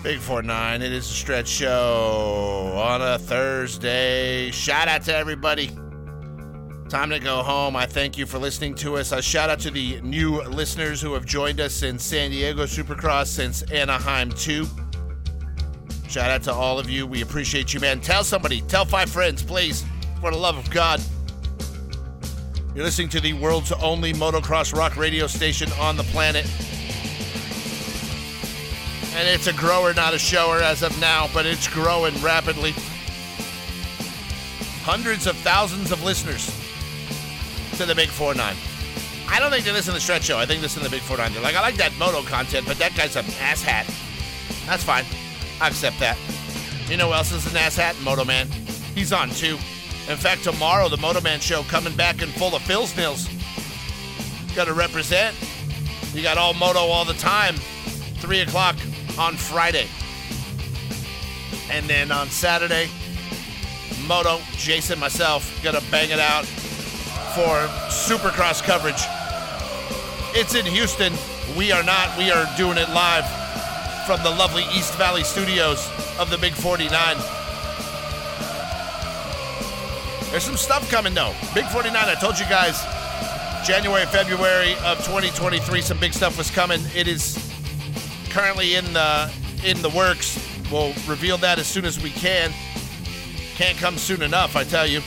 Speaker 1: Big 4-9, it is a Stretch Show on a Thursday. Shout out to everybody. Time to go home. I thank you for listening to us. A shout out to the new listeners who have joined us in San Diego Supercross, since Anaheim 2. Shout out to all of you. We appreciate you, man. Tell somebody, tell five friends, please, for the love of God. You're listening to the world's only motocross rock radio station on the planet. And it's a grower, not a shower as of now, but it's growing rapidly. Hundreds of thousands of listeners to the Big 4 9. I don't think they listen to the Stretch Show. I think listen to the Big 4 9. They're like, I like that moto content, but that guy's an asshat. That's fine. I accept that. You know who else is an asshat? Moto Man. He's on too. In fact, tomorrow, the Moto Man show coming back in full of Phil's Nils. Got to represent. You got all moto all the time. 3 o'clock on Friday. And then on Saturday, Moto, Jason, myself, gonna bang it out for Supercross coverage. It's in Houston. We are not. We are doing it live from the lovely East Valley studios of the Big 49. There's some stuff coming though. Big 49, I told you guys January, February of 2023 some big stuff was coming. It is currently in the in the works. We'll reveal that as soon as we can. Can't come soon enough, I tell you.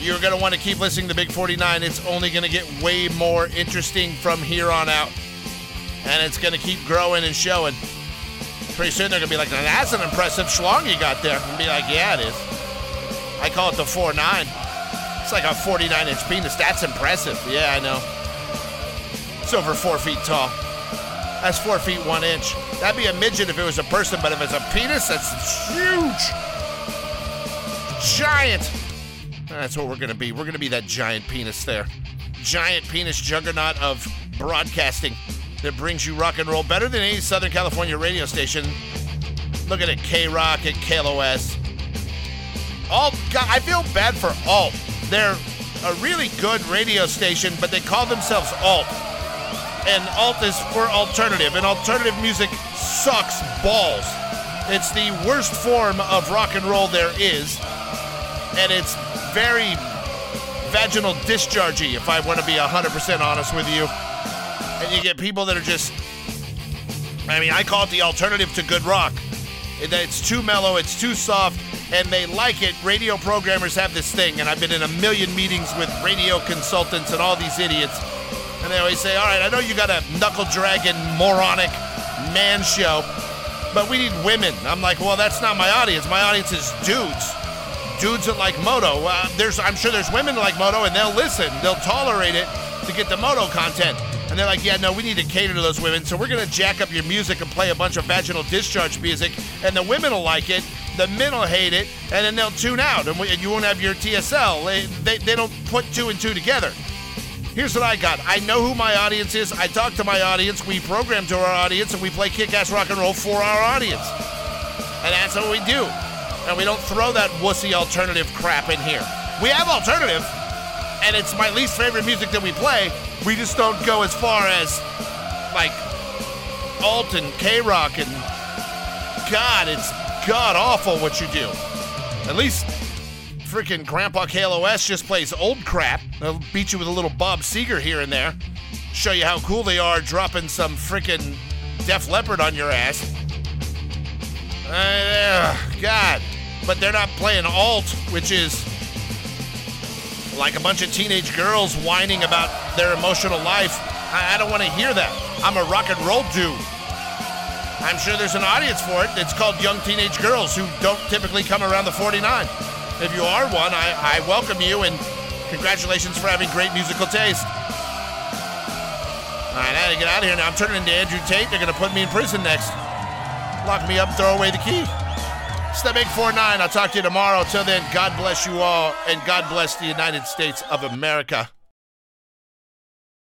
Speaker 1: You're going to want to keep listening to Big 49. It's only going to get way more interesting from here on out. And it's going to keep growing and showing. Pretty soon they're going to be like, that's an impressive schlong you got there. And be like, yeah, it is. I call it the 4 9. It's like a 49 inch penis. That's impressive. Yeah, I know. It's over four feet tall. That's four feet one inch. That'd be a midget if it was a person, but if it's a penis, that's huge. Giant. That's what we're going to be. We're going to be that giant penis there. Giant penis juggernaut of broadcasting that brings you rock and roll better than any Southern California radio station. Look at it, K Rock and KLOS. Alt, God, I feel bad for Alt. They're a really good radio station, but they call themselves Alt. And Alt is for alternative, and alternative music sucks balls. It's the worst form of rock and roll there is, and it's very vaginal dischargey, if I want to be 100% honest with you. And you get people that are just, I mean, I call it the alternative to good rock. It's too mellow, it's too soft, and they like it. Radio programmers have this thing, and I've been in a million meetings with radio consultants and all these idiots. And they always say, All right, I know you got a knuckle dragging, moronic man show, but we need women. I'm like, Well, that's not my audience. My audience is dudes. Dudes that like moto. Uh, there's, I'm sure there's women that like moto, and they'll listen. They'll tolerate it to get the moto content. And they're like, yeah, no, we need to cater to those women. So we're to jack up your music and play a bunch of vaginal discharge music. And the women will like it. The men will hate it. And then they'll tune out. And, we, and you won't have your TSL. They, they, they don't put two and two together. Here's what I got. I know who my audience is. I talk to my audience. We program to our audience. And we play kick ass rock and roll for our audience. And that's what we do. And we don't throw that wussy alternative crap in here. We have alternative, and it's my least favorite music that we play. We just don't go as far as like alt and K rock and God, it's god awful what you do. At least freaking Grandpa KLOS just plays old crap. They'll beat you with a little Bob Seger here and there. Show you how cool they are dropping some freaking Def Leppard on your ass. Uh, God. But they're not playing alt, which is like a bunch of teenage girls whining about their emotional life. I, I don't want to hear that. I'm a rock and roll dude. I'm sure there's an audience for it. It's called Young Teenage Girls who don't typically come around the 49. If you are one, I, I welcome you and congratulations for having great musical taste. All right, I gotta get out of here now. I'm turning into Andrew Tate. They're gonna put me in prison next. Lock me up, throw away the key. Step 849. I'll talk to you tomorrow. Till then, God bless you all, and God bless the United States of America.